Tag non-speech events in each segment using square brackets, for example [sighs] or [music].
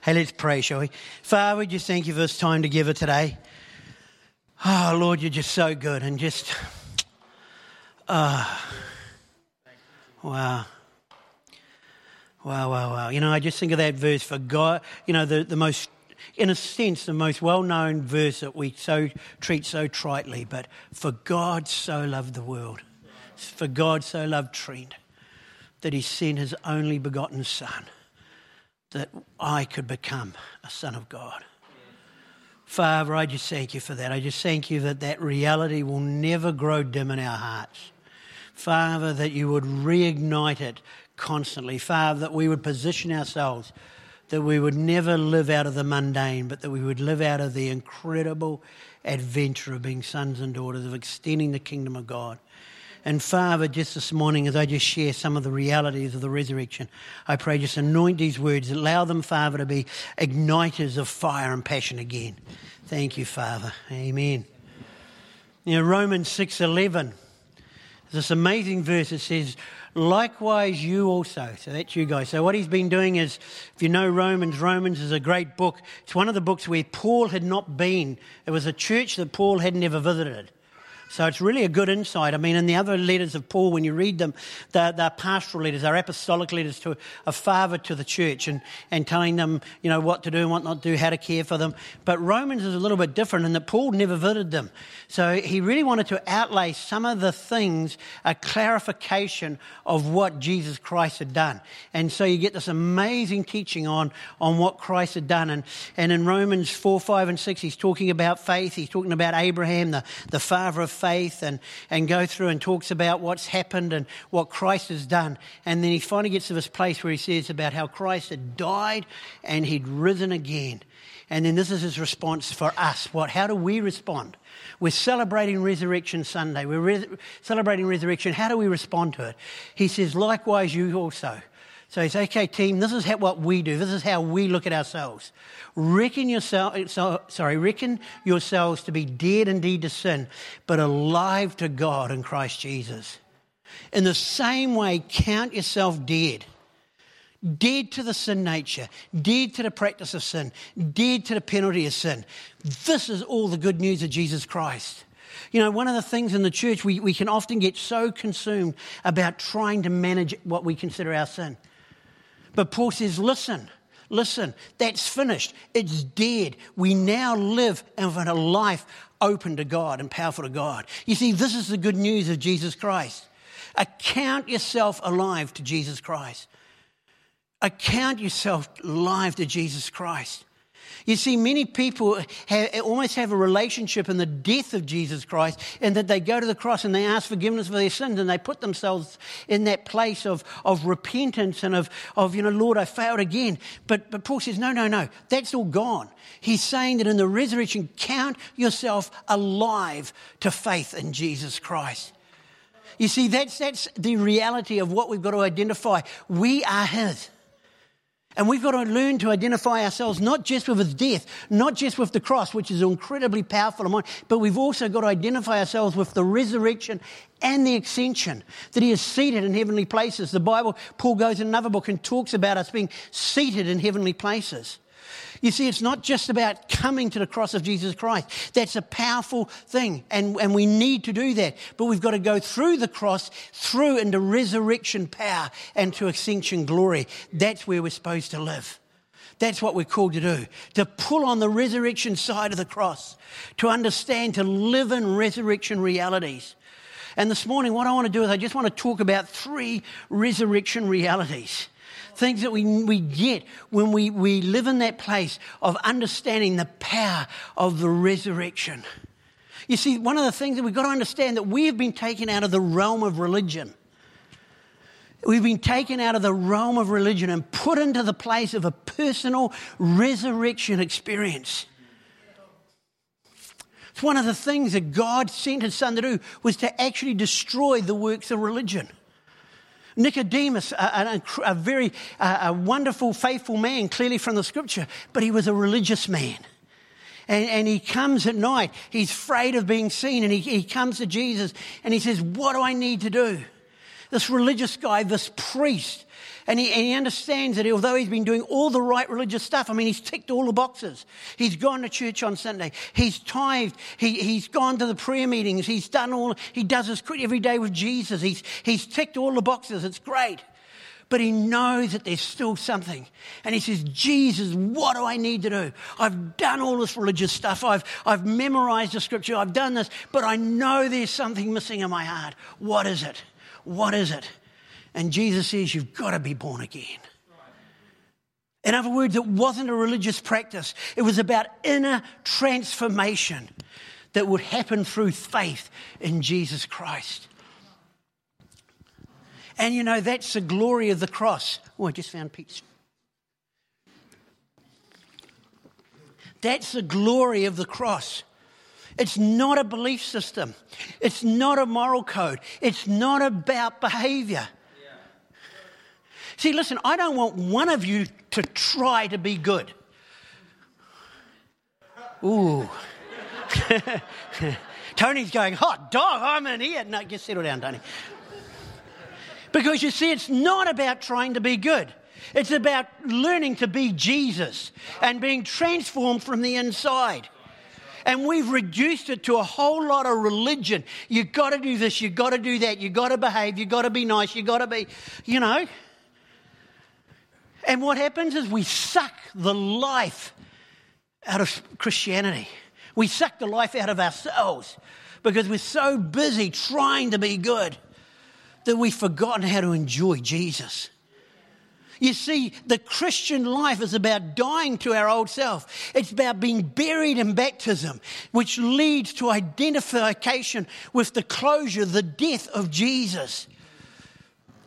Hey, let's pray, shall we? Father, we just thank you for this time together today. Oh, Lord, you're just so good and just, uh, wow. Wow, wow, wow. You know, I just think of that verse for God, you know, the, the most, in a sense, the most well known verse that we so treat so tritely, but for God so loved the world, for God so loved Trent, that he sent his only begotten Son that I could become a son of God. Father, I just thank you for that. I just thank you that that reality will never grow dim in our hearts. Father, that you would reignite it constantly. Father, that we would position ourselves, that we would never live out of the mundane, but that we would live out of the incredible adventure of being sons and daughters, of extending the kingdom of God. And Father, just this morning, as I just share some of the realities of the resurrection, I pray just anoint these words, allow them, Father, to be igniters of fire and passion again. Thank you, Father. Amen. You know, Romans 6.11, this amazing verse, it says, likewise you also. So that's you guys. So what he's been doing is, if you know Romans, Romans is a great book. It's one of the books where Paul had not been. It was a church that Paul had never visited. So it's really a good insight. I mean, in the other letters of Paul, when you read them, they're, they're pastoral letters, they're apostolic letters to a father to the church and, and telling them, you know, what to do and what not to do, how to care for them. But Romans is a little bit different in that Paul never visited them. So he really wanted to outlay some of the things, a clarification of what Jesus Christ had done. And so you get this amazing teaching on, on what Christ had done. And, and in Romans 4, 5, and 6, he's talking about faith. He's talking about Abraham, the, the father of faith and, and go through and talks about what's happened and what Christ has done. And then he finally gets to this place where he says about how Christ had died and he'd risen again. And then this is his response for us. What, how do we respond? We're celebrating Resurrection Sunday. We're re- celebrating resurrection. How do we respond to it? He says, likewise, you also. So he says, okay, team, this is how, what we do. This is how we look at ourselves. Reckon yourself, so, sorry, reckon yourselves to be dead indeed to sin, but alive to God in Christ Jesus. In the same way, count yourself dead. Dead to the sin nature, dead to the practice of sin, dead to the penalty of sin. This is all the good news of Jesus Christ. You know, one of the things in the church, we, we can often get so consumed about trying to manage what we consider our sin. But Paul says, listen, listen, that's finished. It's dead. We now live in a life open to God and powerful to God. You see, this is the good news of Jesus Christ. Account yourself alive to Jesus Christ. Account yourself alive to Jesus Christ. You see, many people have, almost have a relationship in the death of Jesus Christ, and that they go to the cross and they ask forgiveness for their sins, and they put themselves in that place of, of repentance and of, of, you know, Lord, I failed again. But, but Paul says, no, no, no, that's all gone. He's saying that in the resurrection, count yourself alive to faith in Jesus Christ. You see, that's, that's the reality of what we've got to identify. We are His. And we've got to learn to identify ourselves not just with his death, not just with the cross, which is incredibly powerful, but we've also got to identify ourselves with the resurrection and the ascension, that he is seated in heavenly places. The Bible, Paul goes in another book and talks about us being seated in heavenly places. You see, it's not just about coming to the cross of Jesus Christ. That's a powerful thing, and, and we need to do that. But we've got to go through the cross, through into resurrection power and to ascension glory. That's where we're supposed to live. That's what we're called to do to pull on the resurrection side of the cross, to understand, to live in resurrection realities. And this morning, what I want to do is I just want to talk about three resurrection realities things that we, we get when we, we live in that place of understanding the power of the resurrection. You see, one of the things that we've got to understand that we have been taken out of the realm of religion. We've been taken out of the realm of religion and put into the place of a personal resurrection experience. It's one of the things that God sent his son to do was to actually destroy the works of religion. Nicodemus, a, a, a very a wonderful, faithful man, clearly from the scripture, but he was a religious man. And, and, he comes at night. He's afraid of being seen. And he, he comes to Jesus and he says, What do I need to do? This religious guy, this priest, And he, and he, understands that although he's been doing all the right religious stuff, I mean, he's ticked all the boxes. He's gone to church on Sunday. He's tithed. He, he's gone to the prayer meetings. He's done all, he does his every day with Jesus. He's, he's ticked all the boxes. It's great. But he knows that there's still something. And he says, Jesus, what do I need to do? I've done all this religious stuff. I've, I've memorized the scripture. I've done this, but I know there's something missing in my heart. What is it? What is it? And Jesus says, You've got to be born again. In other words, it wasn't a religious practice, it was about inner transformation that would happen through faith in Jesus Christ. And you know, that's the glory of the cross. Oh, I just found peace. That's the glory of the cross. It's not a belief system. It's not a moral code. It's not about behavior. See, listen, I don't want one of you to try to be good. Ooh. [laughs] Tony's going, hot dog, I'm in here. No, just settle down, Tony. Because you see, it's not about trying to be good. It's about learning to be Jesus and being transformed from the inside. And we've reduced it to a whole lot of religion. You've got to do this, you've got to do that, you've got to behave, you've got to be nice, you've got to be, you know. And what happens is we suck the life out of Christianity. We suck the life out of ourselves because we're so busy trying to be good that we've forgotten how to enjoy Jesus. You see, the Christian life is about dying to our old self. It's about being buried in baptism, which leads to identification with the closure, the death of Jesus,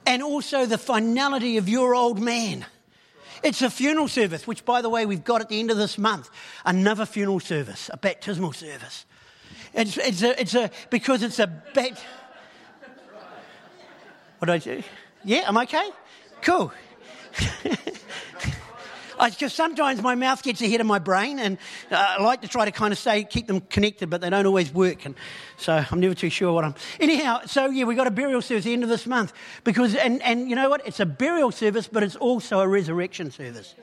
and also the finality of your old man. It's a funeral service, which, by the way, we've got at the end of this month another funeral service, a baptismal service. It's, it's, a, it's a, because it's a bat. What do I do? Yeah, I'm okay? Cool. [laughs] Because sometimes my mouth gets ahead of my brain, and uh, I like to try to kind of say keep them connected, but they don't always work, and so I'm never too sure what I'm. Anyhow, so yeah, we've got a burial service at the end of this month because, and and you know what? It's a burial service, but it's also a resurrection service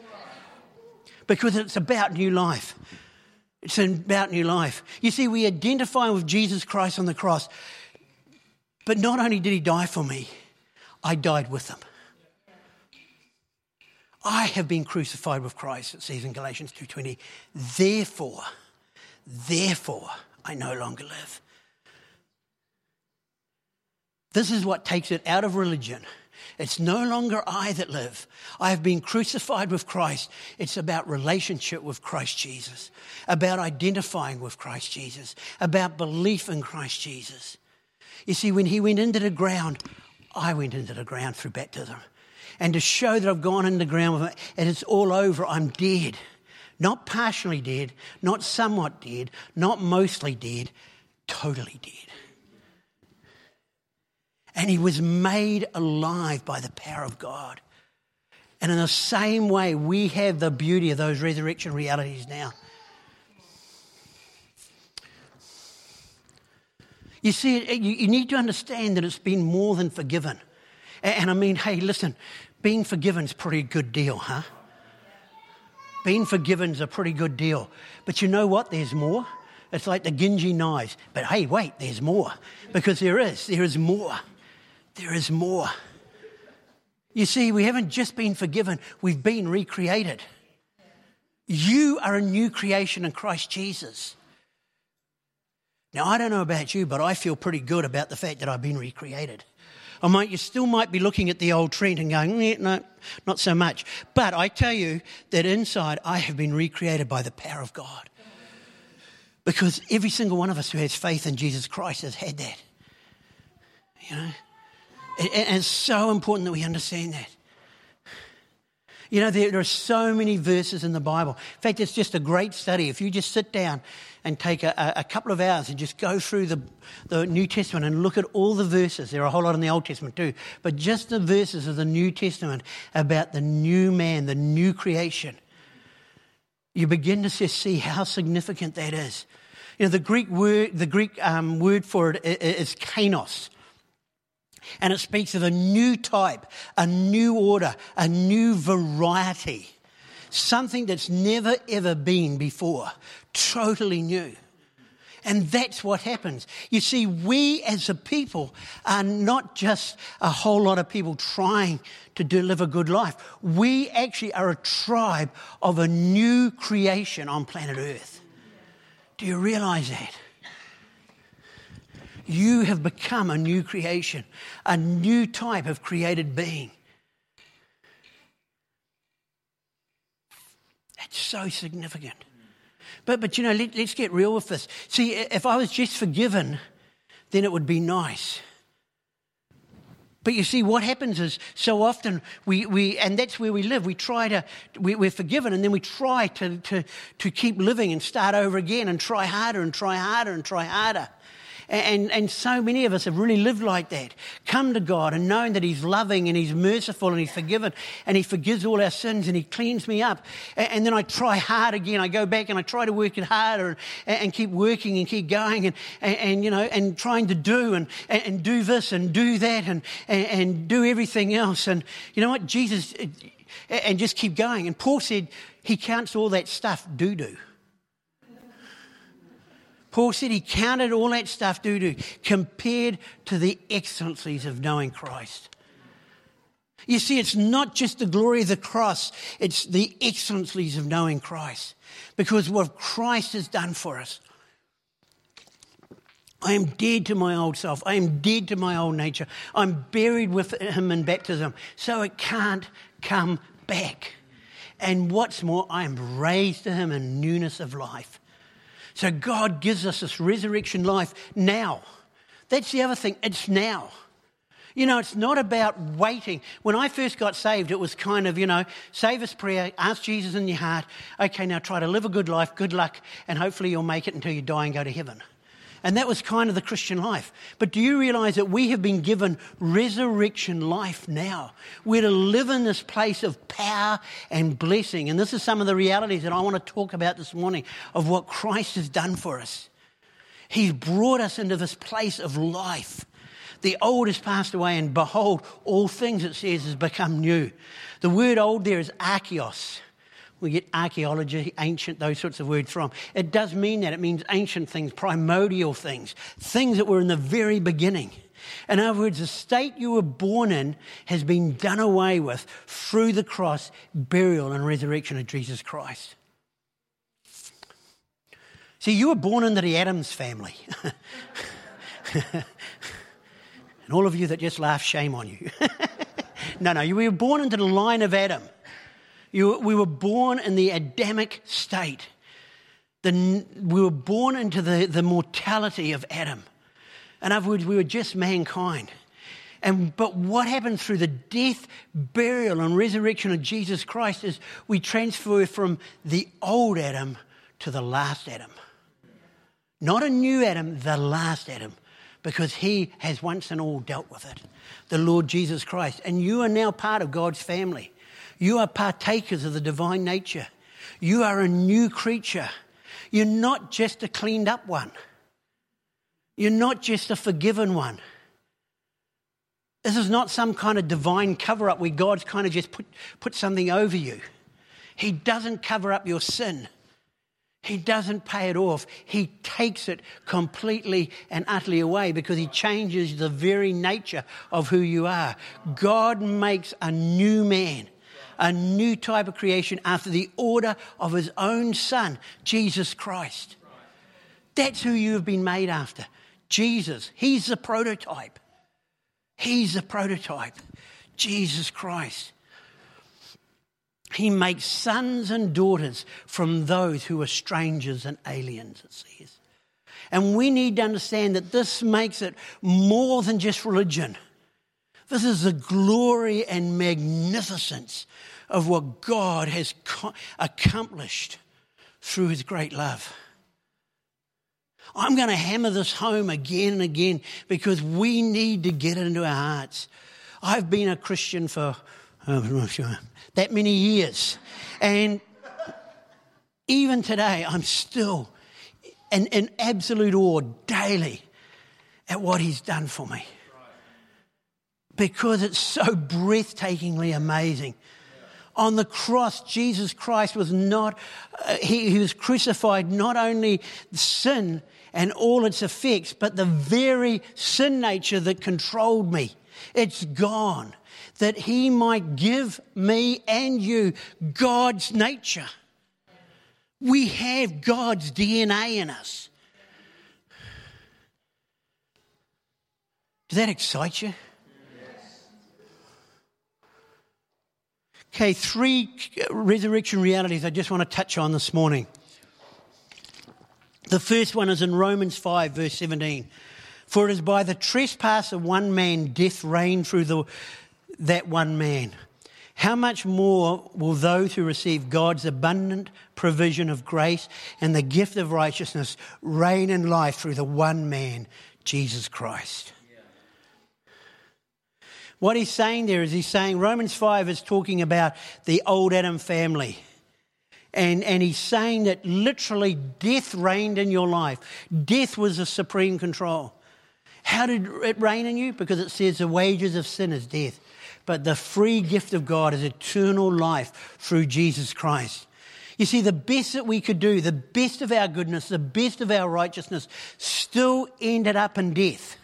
because it's about new life. It's about new life. You see, we identify with Jesus Christ on the cross, but not only did He die for me, I died with Him. I have been crucified with Christ, it says in Galatians 2.20. Therefore, therefore, I no longer live. This is what takes it out of religion. It's no longer I that live. I have been crucified with Christ. It's about relationship with Christ Jesus, about identifying with Christ Jesus, about belief in Christ Jesus. You see, when he went into the ground, I went into the ground through baptism and to show that I've gone in the ground and it's all over, I'm dead. Not partially dead, not somewhat dead, not mostly dead, totally dead. And he was made alive by the power of God. And in the same way, we have the beauty of those resurrection realities now. You see, you need to understand that it's been more than forgiven. And I mean, hey, listen, being forgiven's a pretty good deal, huh? Being forgiven's a pretty good deal. But you know what? There's more. It's like the Ginsu knives. But hey, wait, there's more. Because there is. There is more. There is more. You see, we haven't just been forgiven, we've been recreated. You are a new creation in Christ Jesus. Now, I don't know about you, but I feel pretty good about the fact that I've been recreated. I might, you still might be looking at the old Trent and going, eh, no, not so much. But I tell you that inside I have been recreated by the power of God. Because every single one of us who has faith in Jesus Christ has had that. You know? And it's so important that we understand that. You know, there, are so many verses in the Bible. In fact, it's just a great study. If you just sit down and take a, a, couple of hours and just go through the, the New Testament and look at all the verses, there are a whole lot in the Old Testament too, but just the verses of the New Testament about the new man, the new creation, you begin to just see how significant that is. You know, the Greek word, the Greek um, word for it is kainos. And it speaks of a new type, a new order, a new variety. Something that's never ever been before. Totally new. And that's what happens. You see, we as a people are not just a whole lot of people trying to live a good life. We actually are a tribe of a new creation on planet Earth. Do you realize that? You have become a new creation, a new type of created being. That's so significant. But, but you know, let, us get real with this. See, if I was just forgiven, then it would be nice. But you see, what happens is so often we, we and that's where we live, we try to, we, we're forgiven and then we try to, to, to keep living and start over again and try harder and try harder and try harder. And, and so many of us have really lived like that. Come to God and known that He's loving and He's merciful and He's forgiven and He forgives all our sins and He cleans me up. And, and then I try hard again. I go back and I try to work it harder and, and keep working and keep going and, and, you know, and trying to do and, and, do this and do that and, and, do everything else. And you know what? Jesus, uh, and just keep going. And Paul said he counts all that stuff doo doo. Paul said he counted all that stuff doo doo compared to the excellencies of knowing Christ. You see, it's not just the glory of the cross, it's the excellencies of knowing Christ. Because what Christ has done for us. I am dead to my old self. I am dead to my old nature. I'm buried with him in baptism, so it can't come back. And what's more, I am raised to him in newness of life. So God gives us this resurrection life now. That's the other thing, it's now. You know, it's not about waiting. When I first got saved, it was kind of, you know, save us prayer, ask Jesus in your heart. Okay, now try to live a good life, good luck, and hopefully you'll make it until you die and go to heaven. And that was kind of the Christian life. But do you realize that we have been given resurrection life now? We're to live in this place of power and blessing. And this is some of the realities that I want to talk about this morning of what Christ has done for us. He's brought us into this place of life. The old has passed away, and behold, all things, it says, has become new. The word old there is archaios we get archaeology, ancient, those sorts of words from. It does mean that. It means ancient things, primordial things, things that were in the very beginning. In other words, the state you were born in has been done away with through the cross, burial, and resurrection of Jesus Christ. See, you were born into the Adams family. [laughs] and all of you that just laugh, shame on you. [laughs] no, no, you were born into the line of Adam. You, we were born in the Adamic state. The, we were born into the, the mortality of Adam. In other words, we were just mankind. And, but what happened through the death, burial, and resurrection of Jesus Christ is we transfer from the old Adam to the last Adam. Not a new Adam, the last Adam, because he has once and all dealt with it. The Lord Jesus Christ. And you are now part of God's family. You are partakers of the divine nature. You are a new creature. You're not just a cleaned up one. You're not just a forgiven one. This is not some kind of divine cover up where God's kind of just put, put something over you. He doesn't cover up your sin. He doesn't pay it off. He takes it completely and utterly away because He changes the very nature of who you are. God makes a new man a new type of creation after the order of his own son, Jesus Christ. That's who you have been made after. Jesus. He's the prototype. He's the prototype. Jesus Christ. He makes sons and daughters from those who are strangers and aliens, it says. And we need to understand that this makes it more than just religion. This is the glory and magnificence of what God has accomplished through his great love. I'm going to hammer this home again and again because we need to get it into our hearts. I've been a Christian for oh, sure, that many years. And even today, I'm still in, in absolute awe daily at what he's done for me. Because it's so breathtakingly amazing. On the cross, Jesus Christ was not, uh, he, he was crucified not only sin and all its effects, but the very sin nature that controlled me. It's gone. That he might give me and you God's nature. We have God's DNA in us. Does that excite you? Okay, three resurrection realities I just want to touch on this morning. The first one is in Romans 5, verse 17. For it is by the trespass of one man death reigned through the, that one man. How much more will those who receive God's abundant provision of grace and the gift of righteousness reign in life through the one man, Jesus Christ? What he's saying there is he's saying Romans 5 is talking about the old Adam family. And, and he's saying that literally death reigned in your life. Death was the supreme control. How did it reign in you? Because it says the wages of sin is death. But the free gift of God is eternal life through Jesus Christ. You see, the best that we could do, the best of our goodness, the best of our righteousness, still ended up in death.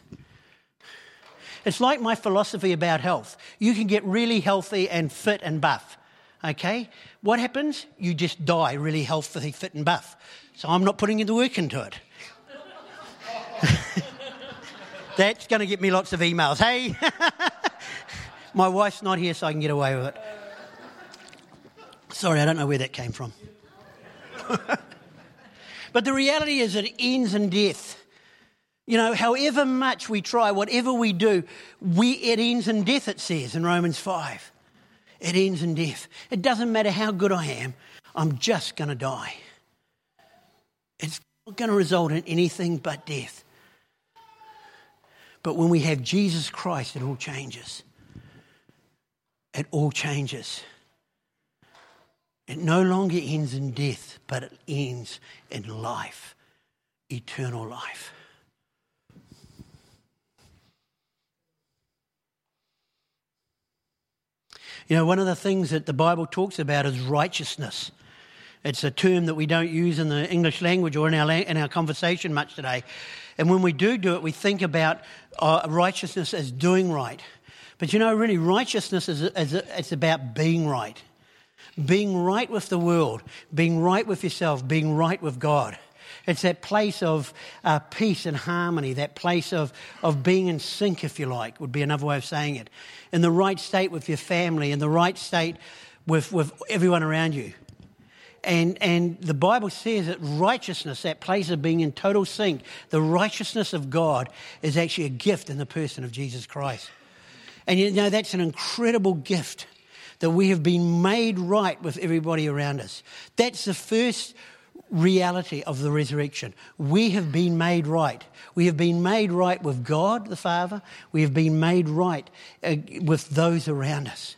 It's like my philosophy about health. You can get really healthy and fit and buff. Okay? What happens? You just die really healthy, fit, and buff. So I'm not putting the work into it. [laughs] That's going to get me lots of emails. Hey, [laughs] my wife's not here, so I can get away with it. Sorry, I don't know where that came from. [laughs] but the reality is, it ends in death. You know, however much we try, whatever we do, we, it ends in death, it says in Romans 5. It ends in death. It doesn't matter how good I am, I'm just going to die. It's not going to result in anything but death. But when we have Jesus Christ, it all changes. It all changes. It no longer ends in death, but it ends in life, eternal life. You know, one of the things that the Bible talks about is righteousness. It's a term that we don't use in the English language or in our, in our conversation much today. And when we do do it, we think about uh, righteousness as doing right. But you know, really, righteousness is, is it's about being right. Being right with the world, being right with yourself, being right with God. It's that place of uh, peace and harmony, that place of, of being in sync, if you like, would be another way of saying it. In the right state with your family, in the right state with, with everyone around you. And, and the Bible says that righteousness, that place of being in total sync, the righteousness of God is actually a gift in the person of Jesus Christ. And you know, that's an incredible gift that we have been made right with everybody around us. That's the first reality of the resurrection. We have been made right. We have been made right with God the Father. We have been made right uh, with those around us.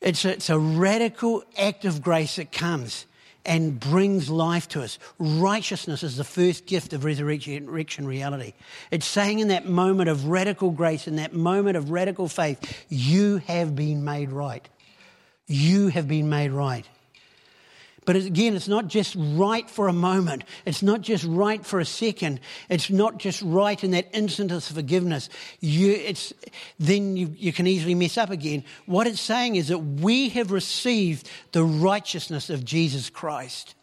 It's a, it's a radical act of grace that comes and brings life to us. Righteousness is the first gift of resurrection reality. It's saying in that moment of radical grace, in that moment of radical faith, you have been made right. You have been made right. But again, it's not just right for a moment. It's not just right for a second. It's not just right in that instant of forgiveness. You, it's, then you, you can easily mess up again. What it's saying is that we have received the righteousness of Jesus Christ.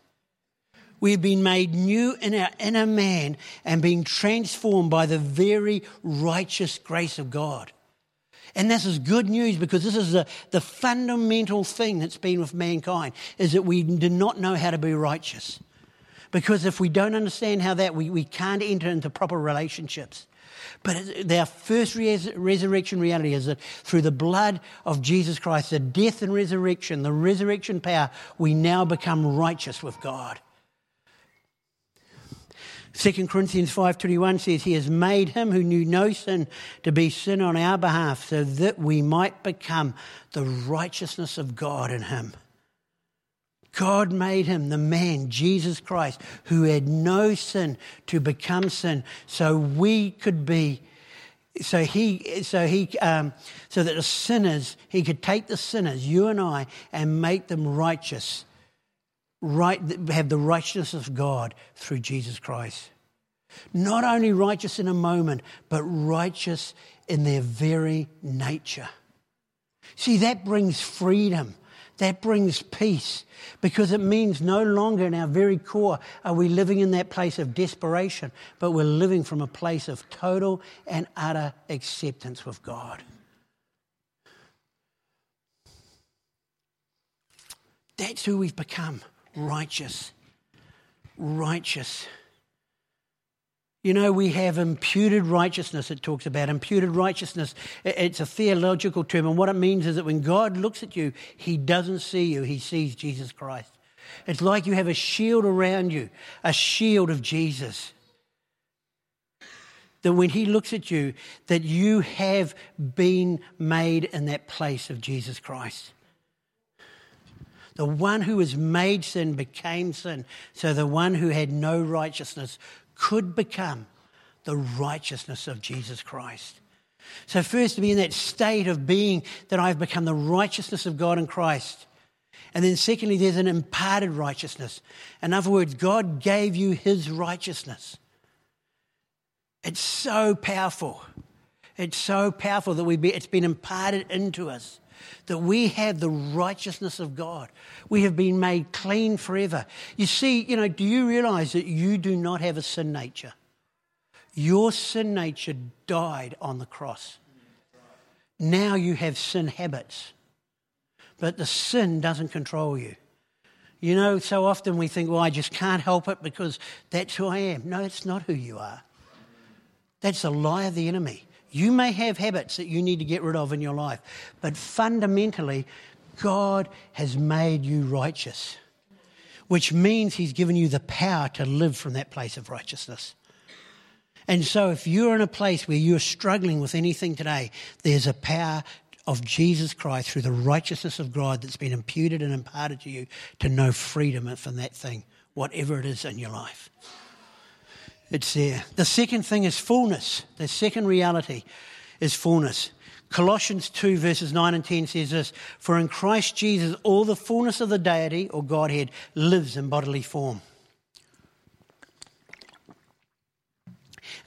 We've been made new in our inner man and being transformed by the very righteous grace of God. And this is good news because this is the, the fundamental thing that's been with mankind is that we do not know how to be righteous. Because if we don't understand how that, we, we can't enter into proper relationships. But our first res- resurrection reality is that through the blood of Jesus Christ, the death and resurrection, the resurrection power, we now become righteous with God. 2 Corinthians 5.21 says, He has made him who knew no sin to be sin on our behalf so that we might become the righteousness of God in him. God made him, the man, Jesus Christ, who had no sin, to become sin so we could be So he, so he, um, so that the sinners, he could take the sinners, you and I, and make them righteous, right, have the righteousness of God through Jesus Christ. Not only righteous in a moment, but righteous in their very nature. See, that brings freedom. That brings peace because it means no longer in our very core are we living in that place of desperation, but we're living from a place of total and utter acceptance with God. That's who we've become righteous. Righteous. You know, we have imputed righteousness, it talks about. Imputed righteousness, it's a theological term, and what it means is that when God looks at you, he doesn't see you, he sees Jesus Christ. It's like you have a shield around you, a shield of Jesus. That when he looks at you, that you have been made in that place of Jesus Christ. The one who was made sin became sin, so the one who had no righteousness could become the righteousness of Jesus Christ. So, first, to be in that state of being that I've become the righteousness of God in Christ. And then, secondly, there's an imparted righteousness. In other words, God gave you his righteousness. It's so powerful. It's so powerful that we be, it's been imparted into us that we have the righteousness of God. We have been made clean forever. You see, you know, do you realize that you do not have a sin nature? Your sin nature died on the cross. Now you have sin habits, but the sin doesn't control you. You know, so often we think, well, I just can't help it because that's who I am. No, it's not who you are. That's a lie of the enemy. You may have habits that you need to get rid of in your life, but fundamentally, God has made you righteous, which means He's given you the power to live from that place of righteousness. And so, if you're in a place where you're struggling with anything today, there's a power of Jesus Christ through the righteousness of God that's been imputed and imparted to you to know freedom from that thing, whatever it is in your life. It's there. The second thing is fullness. The second reality is fullness. Colossians 2, verses 9 and 10 says this For in Christ Jesus, all the fullness of the deity or Godhead lives in bodily form.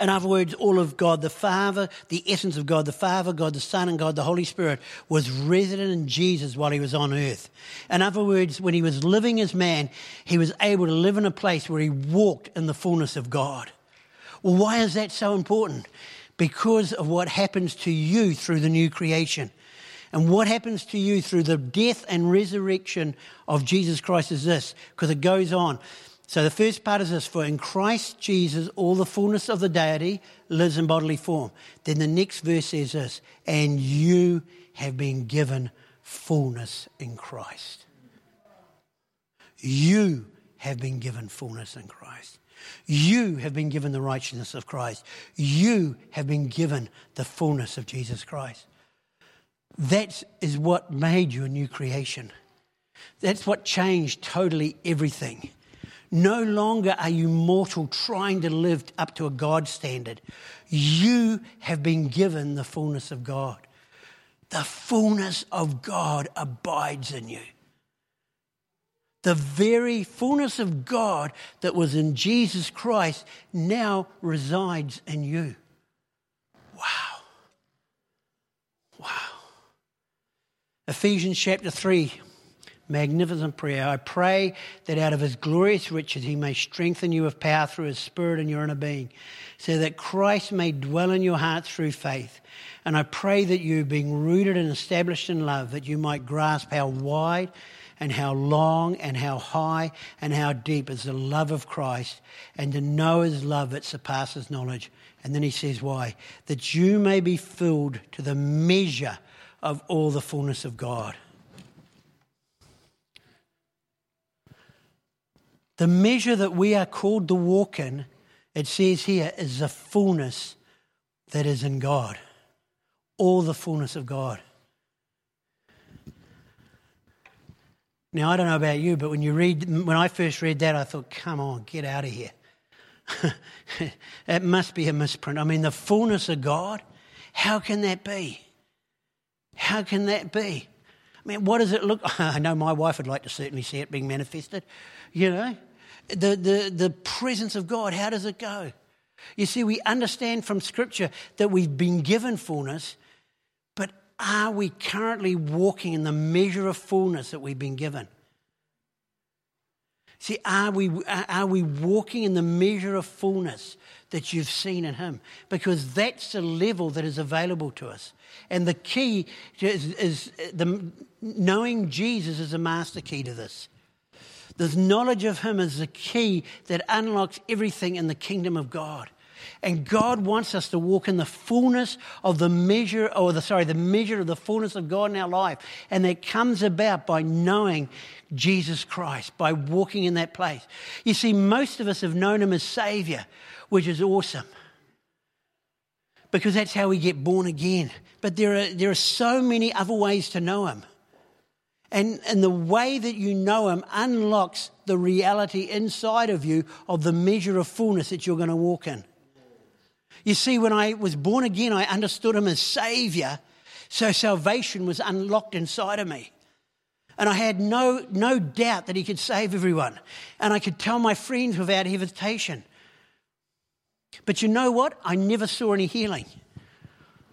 In other words, all of God the Father, the essence of God the Father, God the Son, and God the Holy Spirit was resident in Jesus while he was on earth. In other words, when he was living as man, he was able to live in a place where he walked in the fullness of God. Well, why is that so important? Because of what happens to you through the new creation. And what happens to you through the death and resurrection of Jesus Christ is this, because it goes on. So the first part is this For in Christ Jesus, all the fullness of the deity lives in bodily form. Then the next verse says this And you have been given fullness in Christ. You have been given fullness in Christ. You have been given the righteousness of Christ. You have been given the fullness of Jesus Christ. That is what made you a new creation. That's what changed totally everything. No longer are you mortal trying to live up to a God standard. You have been given the fullness of God. The fullness of God abides in you. The very fullness of God that was in Jesus Christ now resides in you. Wow. Wow. Ephesians chapter 3 magnificent prayer. I pray that out of his glorious riches he may strengthen you with power through his spirit in your inner being, so that Christ may dwell in your hearts through faith. And I pray that you, being rooted and established in love, that you might grasp how wide and how long and how high and how deep is the love of Christ, and to know his love that surpasses knowledge. And then he says, Why? That you may be filled to the measure of all the fullness of God. The measure that we are called to walk in, it says here, is the fullness that is in God. All the fullness of God. Now, I don't know about you, but when you read, when I first read that, I thought, come on, get out of here. [laughs] it must be a misprint. I mean, the fullness of God, How can that be? How can that be? I mean, what does it look [laughs] I know my wife would like to certainly see it being manifested. You know, the, the, the presence of God, how does it go? You see, we understand from Scripture that we've been given fullness, are we currently walking in the measure of fullness that we've been given? See, are we, are we walking in the measure of fullness that you've seen in Him? Because that's the level that is available to us. And the key is, is the, knowing Jesus is a master key to this. This knowledge of Him is the key that unlocks everything in the kingdom of God. And God wants us to walk in the fullness of the measure, or the sorry, the measure of the fullness of God in our life. And that comes about by knowing Jesus Christ, by walking in that place. You see, most of us have known him as Savior, which is awesome. Because that's how we get born again. But there are, there are so many other ways to know him. And, and the way that you know Him unlocks the reality inside of you of the measure of fullness that you're going to walk in. You see, when I was born again, I understood Him as Savior, so salvation was unlocked inside of me. And I had no, no doubt that He could save everyone. And I could tell my friends without hesitation. But you know what? I never saw any healing.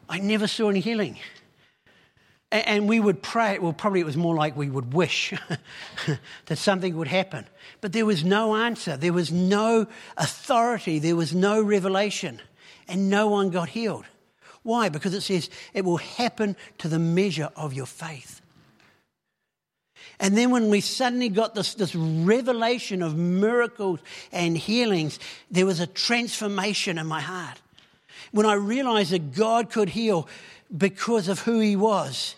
I never saw any healing. And we would pray, well, probably it was more like we would wish [laughs] that something would happen. But there was no answer, there was no authority, there was no revelation, and no one got healed. Why? Because it says it will happen to the measure of your faith. And then when we suddenly got this, this revelation of miracles and healings, there was a transformation in my heart. When I realized that God could heal because of who He was,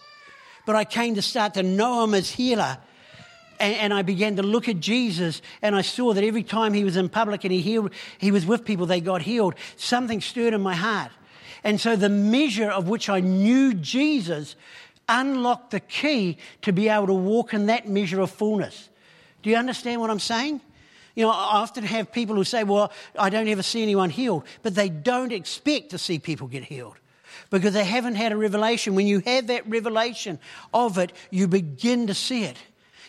but I came to start to know him as healer. And, and, I began to look at Jesus, and I saw that every time he was in public and he healed, he was with people, they got healed. Something stirred in my heart. And so the measure of which I knew Jesus unlocked the key to be able to walk in that measure of fullness. Do you understand what I'm saying? You know, I often have people who say, Well, I don't ever see anyone healed, but they don't expect to see people get healed because they haven't had a revelation. When you have that revelation of it, you begin to see it.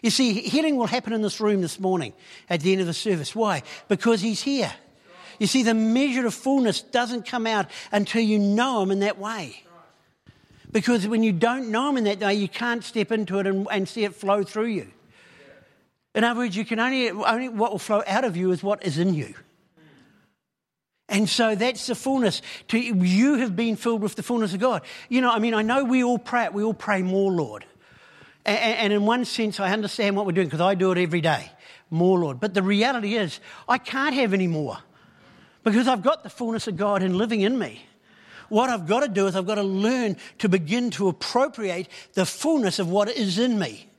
You see, healing will happen in this room this morning at the end of the service. Why? Because He's here. You see, the measure of fullness doesn't come out until you know Him in that way. Because when you don't know Him in that way, you can't step into it and, and see it flow through you. In other words, you can only, only what will flow out of you is what is in you. And so that's the fullness. To, you have been filled with the fullness of God. You know, I mean, I know we all pray, we all pray more, Lord. And, in one sense, I understand what we're doing because I do it every day. More, Lord. But the reality is, I can't have any more because I've got the fullness of God in living in me. What I've got to do is I've got to learn to begin to appropriate the fullness of what is in me,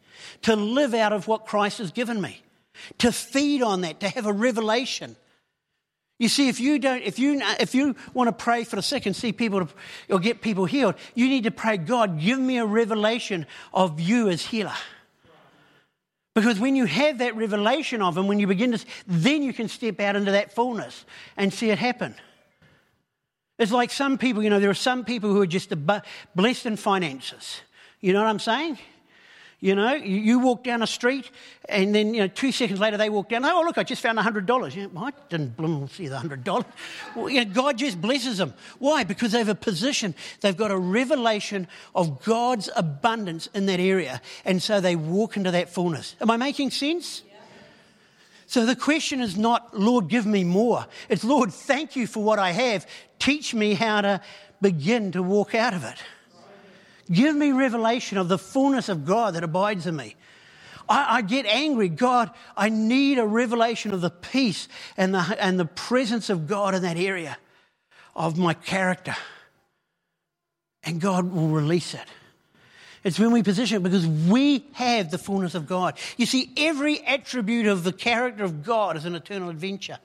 to live out of what Christ has given me, to feed on that, to have a revelation you see, if you don't, if you, if you want to pray for the sick and see people or get people healed, you need to pray, God, give me a revelation of you as healer. Because when you have that revelation of Him, when you begin to, then you can step out into that fullness and see it happen. It's like some people, you know, there are some people who are just blessed in finances. You know what I'm saying? You know, you walk down a street and then, you know, two seconds later they walk down, oh, look, I just found $100. You know, I didn't see the $100. Well, you know, God just blesses them. Why? Because they have a position, they've got a revelation of God's abundance in that area. And so they walk into that fullness. Am I making sense? So the question is not, Lord, give me more. It's, Lord, thank you for what I have. Teach me how to begin to walk out of it. Give me revelation of the fullness of God that abides in me. I, I, get angry. God, I need a revelation of the peace and the, and the presence of God in that area of my character. And God will release it. It's when we position it because we have the fullness of God. You see, every attribute of the character of God is an eternal adventure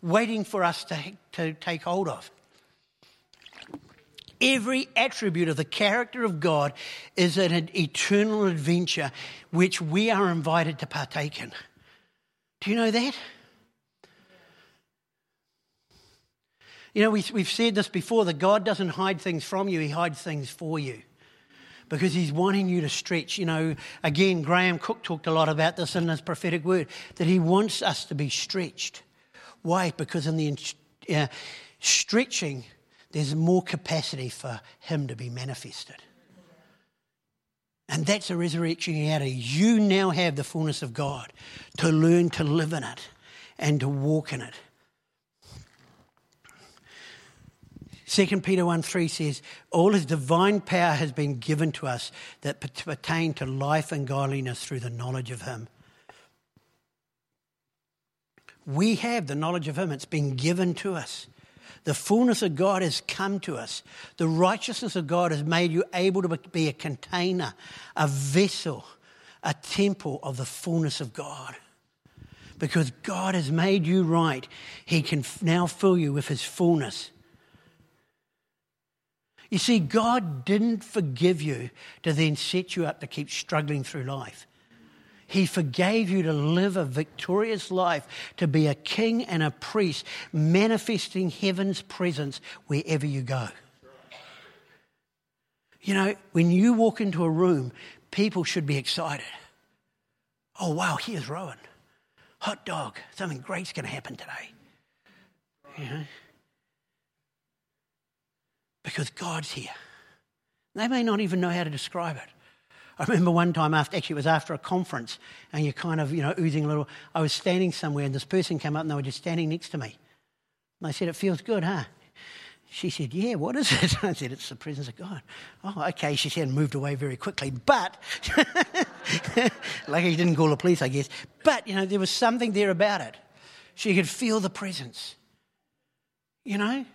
waiting for us to, to take hold of. Every attribute of the character of God is an eternal adventure which we are invited to partake in. Do you know that? You know, we, we've said this before that God doesn't hide things from you, He hides things for you because he's wanting you to stretch. You know, again, Graham Cooke talked a lot about this in his prophetic word that he wants us to be stretched. Why? Because in the uh, stretching, there's more capacity for him to be manifested. And that's a resurrection reality. You now have the fullness of God to learn to live in it and to walk in it. 2 Peter 1 3 says, All his divine power has been given to us that pertain to life and godliness through the knowledge of him. We have the knowledge of him, it's been given to us. The fullness of God has come to us. The righteousness of God has made you able to be a container, a vessel, a temple of the fullness of God. Because God has made you right, He can now fill you with His fullness. You see, God didn't forgive you to then set you up to keep struggling through life. He forgave you to live a victorious life, to be a king and a priest, manifesting heaven's presence wherever you go. You know, when you walk into a room, people should be excited. Oh, wow, here's Rowan. Hot dog. Something great's going to happen today. You know? because God's here. They may not even know how to describe it. I remember one time after, actually it was after a conference, and you're kind of, you know, oozing a little. I was standing somewhere, and this person came up, and they were just standing next to me. And I said, "It feels good, huh?" She said, "Yeah, what is it?" [laughs] I said, "It's the presence of God." Oh, okay. She said, and moved away very quickly. But, [laughs] like he didn't call the police, I guess. But you know, there was something there about it. She could feel the presence. You know,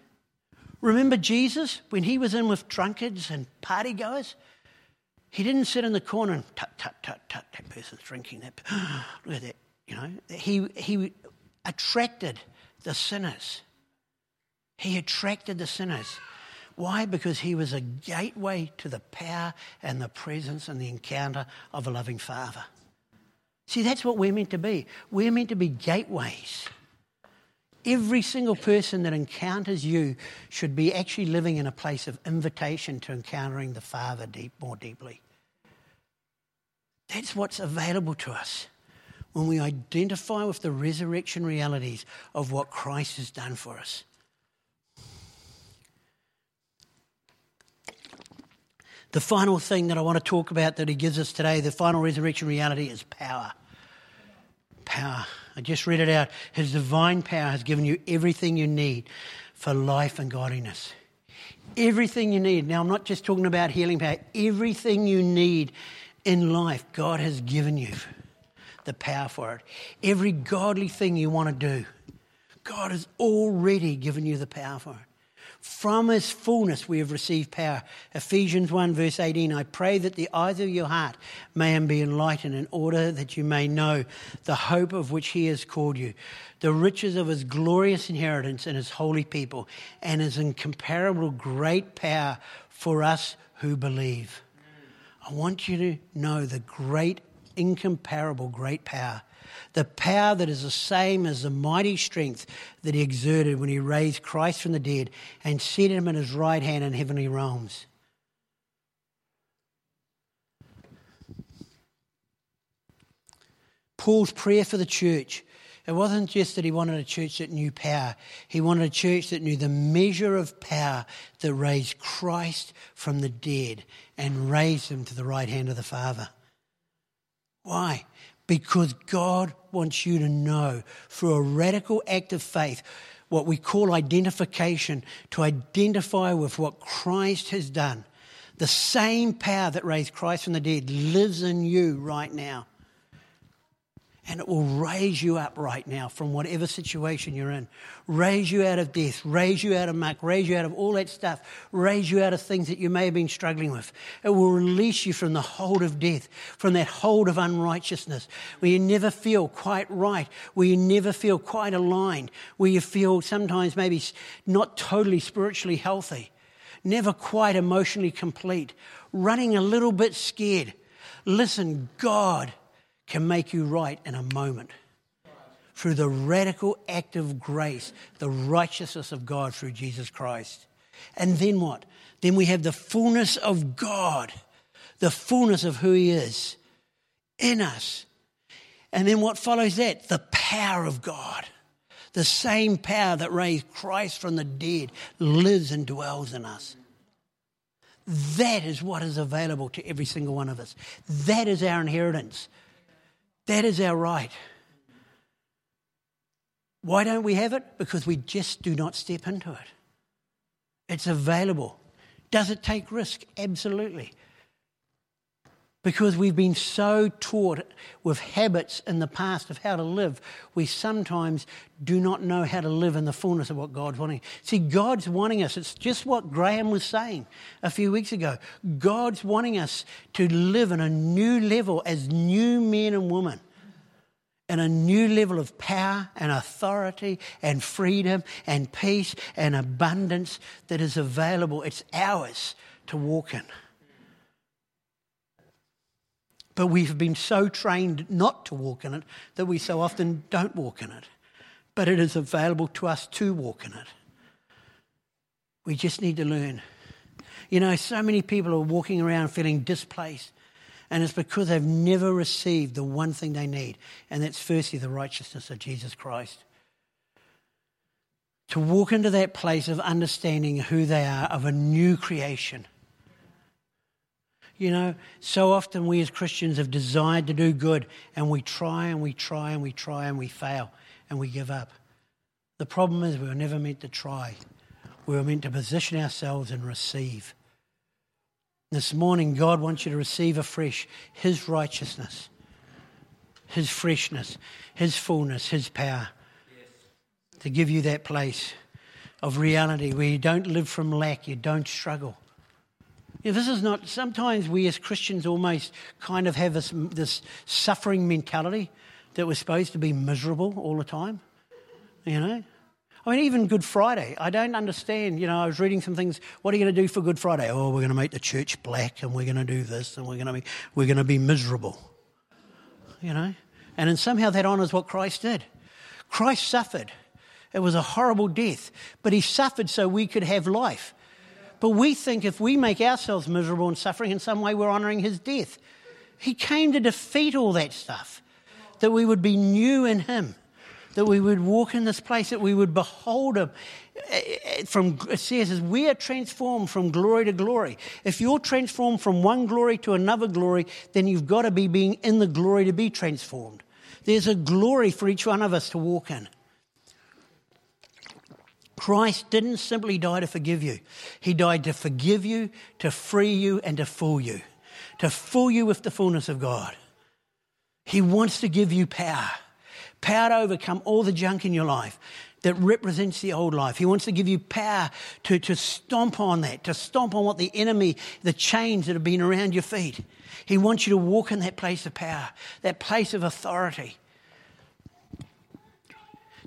Remember Jesus when he was in with drunkards and party goers? He didn't sit in the corner and tut, tut, tut, tut, that person's drinking. That, [gasps] look at that. You know, he, he attracted the sinners. He attracted the sinners. Why? Because he was a gateway to the power and the presence and the encounter of a loving Father. See, that's what we're meant to be. We're meant to be gateways. Every single person that encounters you should be actually living in a place of invitation to encountering the Father deep, more deeply. That's what's available to us when we identify with the resurrection realities of what Christ has done for us. The final thing that I want to talk about that he gives us today, the final resurrection reality, is power. Power. I just read it out. His divine power has given you everything you need for life and godliness. Everything you need. Now, I'm not just talking about healing power. Everything you need in life, God has given you the power for it. Every godly thing you want to do, God has already given you the power for it. From his fullness we have received power. Ephesians 1, verse 18 I pray that the eyes of your heart may be enlightened in order that you may know the hope of which he has called you, the riches of his glorious inheritance in his holy people, and his incomparable great power for us who believe. I want you to know the great, incomparable, great power the power that is the same as the mighty strength that he exerted when he raised Christ from the dead and seated him at his right hand in heavenly realms. Paul's prayer for the church. It wasn't just that he wanted a church that knew power. He wanted a church that knew the measure of power that raised Christ from the dead and raised him to the right hand of the Father. Why? Because God wants you to know through a radical act of faith, what we call identification, to identify with what Christ has done. The same power that raised Christ from the dead lives in you right now and it will raise you up right now from whatever situation you're in. Raise you out of death, raise you out of muck, raise you out of all that stuff, raise you out of things that you may have been struggling with. It will release you from the hold of death, from that hold of unrighteousness, where you never feel quite right, where you never feel quite aligned, where you feel sometimes maybe not totally spiritually healthy, never quite emotionally complete, running a little bit scared. Listen, God can make you right in a moment. through the radical act of grace, the righteousness of God through Jesus Christ. And then what? Then we have the fullness of God, the fullness of who He is in us. And then what follows that? The power of God. The same power that raised Christ from the dead lives and dwells in us. That is what is available to every single one of us. That is our inheritance. That is our right. Why don't we have it? Because we just do not step into it. It's available. Does it take risk? Absolutely because we've been so taught with habits in the past of how to live, we sometimes do not know how to live in the fullness of what God's wanting. See, God's wanting us. It's just what Graham was saying a few weeks ago. God's wanting us to live in a new level as new men and women. In a new level of power and authority and freedom and peace and abundance that is available. It's ours to walk in. But we've been so trained not to walk in it that we so often don't walk in it. But it is available to us to walk in it. We just need to learn. You know, so many people are walking around feeling displaced, and it's because they've never received the one thing they need, and that's firstly the righteousness of Jesus Christ. To walk into that place of understanding who they are, of a new creation you know, so often we as Christians have desired to do good and we try and we try and we try and we fail and we give up. The problem is we were never meant to try. We were meant to position ourselves and receive. This morning, God wants you to receive afresh His righteousness, His freshness, His fullness, His power. To give you that place of reality where you don't live from lack, you don't struggle. Yeah, this is not, sometimes we as Christians almost kind of have this, this suffering mentality that we're supposed to be miserable all the time, you know? I mean, even Good Friday, I don't understand. You know, I was reading some things. What are you going to do for Good Friday? Oh, we're going to make the church black, and we're going to do this, and we're going to be we're going to be miserable. You know, and then somehow that honours what Christ did. Christ suffered. It was a horrible death, but he suffered so we could have life. But we think if we make ourselves miserable and suffering in some way, we're honouring his death. He came to defeat all that stuff, that we would be new in him, that we would walk in this place, that we would behold him. Eh, eh, eh, from, it says, we are transformed from glory to glory. If you're transformed from one glory to another glory, then you've got to be being in the glory to be transformed. There's a glory for each one of us to walk in. Christ didn't simply die to forgive you, He died to forgive you, to free you, and to fool you, to fool you with the fullness of God. He wants to give you power power to overcome all the junk in your life that represents the old life. He wants to give you power to, to stomp on that, to stomp on what the enemy, the chains that have been around your feet. He wants you to walk in that place of power, that place of authority.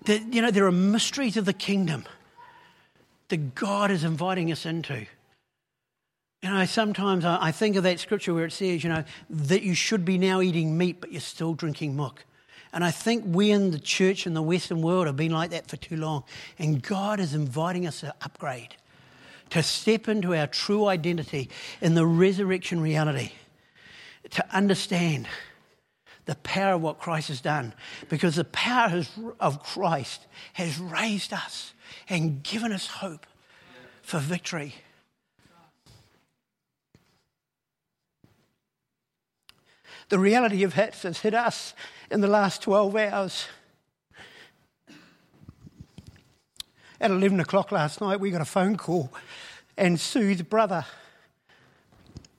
You know, there are mysteries of the kingdom that God is inviting us into. You know, sometimes I think of that scripture where it says, you know, that you should be now eating meat, but you're still drinking milk. And I think we in the church in the Western world have been like that for too long. And God is inviting us to upgrade, to step into our true identity in the resurrection reality, to understand the power of what Christ has done. Because the power of Christ has raised us and given us hope for victory. The reality of hits has hit us in the last 12 hours. At 11 o'clock last night, we got a phone call, and Sue's brother,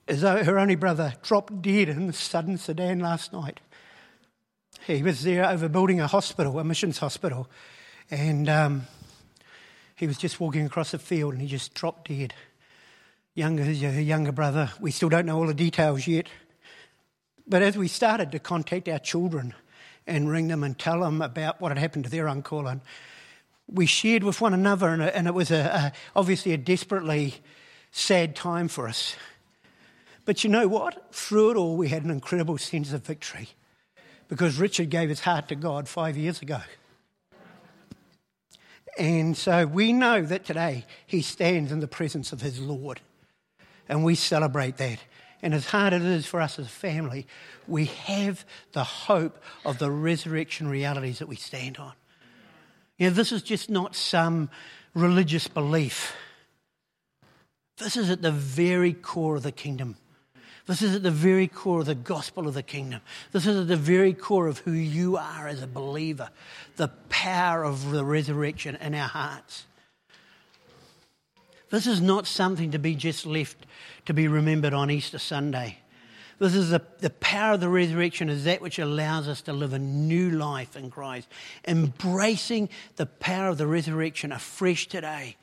her only brother, dropped dead in southern Sudan last night. He was there overbuilding a hospital, a missions hospital, and um, he was just walking across the field and he just dropped dead. Younger, her younger brother, we still don't know all the details yet. But as we started to contact our children and ring them and tell them about what had happened to their uncle, and we shared with one another, and, and it was a, a, obviously a desperately sad time for us. But you know what? Through it all, we had an incredible sense of victory because Richard gave his heart to God five years ago. And so we know that today he stands in the presence of his Lord. And we celebrate that. And as hard as it is for us as a family, we have the hope of the resurrection realities that we stand on. You know, this is just not some religious belief. This is at the very core of the kingdom. This is at the very core of the gospel of the kingdom. This is at the very core of who you are as a believer, the power of the resurrection in our hearts. This is not something to be just left to be remembered on Easter Sunday. This is the, the power of the resurrection is that which allows us to live a new life in Christ, embracing the power of the resurrection afresh today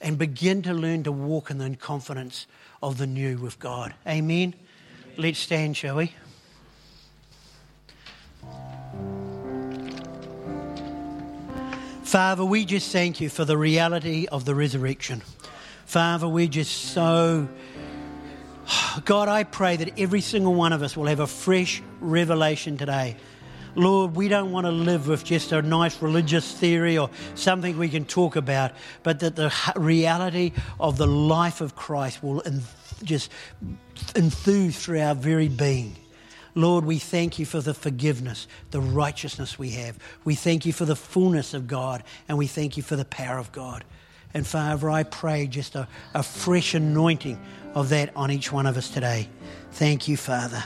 and begin to learn to walk in the confidence of the new with God. Amen. Let's stand, shall we? Father, we just thank you for the reality of the resurrection. Father, we're just so. [sighs] God, I pray that every single one of us will have a fresh revelation today Lord, we don't want to live with just a nice religious theory or something we can talk about, but that the reality of the life of Christ will just enthuse through our very being. Lord, we thank you for the forgiveness, the righteousness we have. We thank you for the fullness of God, and we thank you for the power of God. And Father, I pray just a, a fresh anointing of that on each one of us today. Thank you, Father.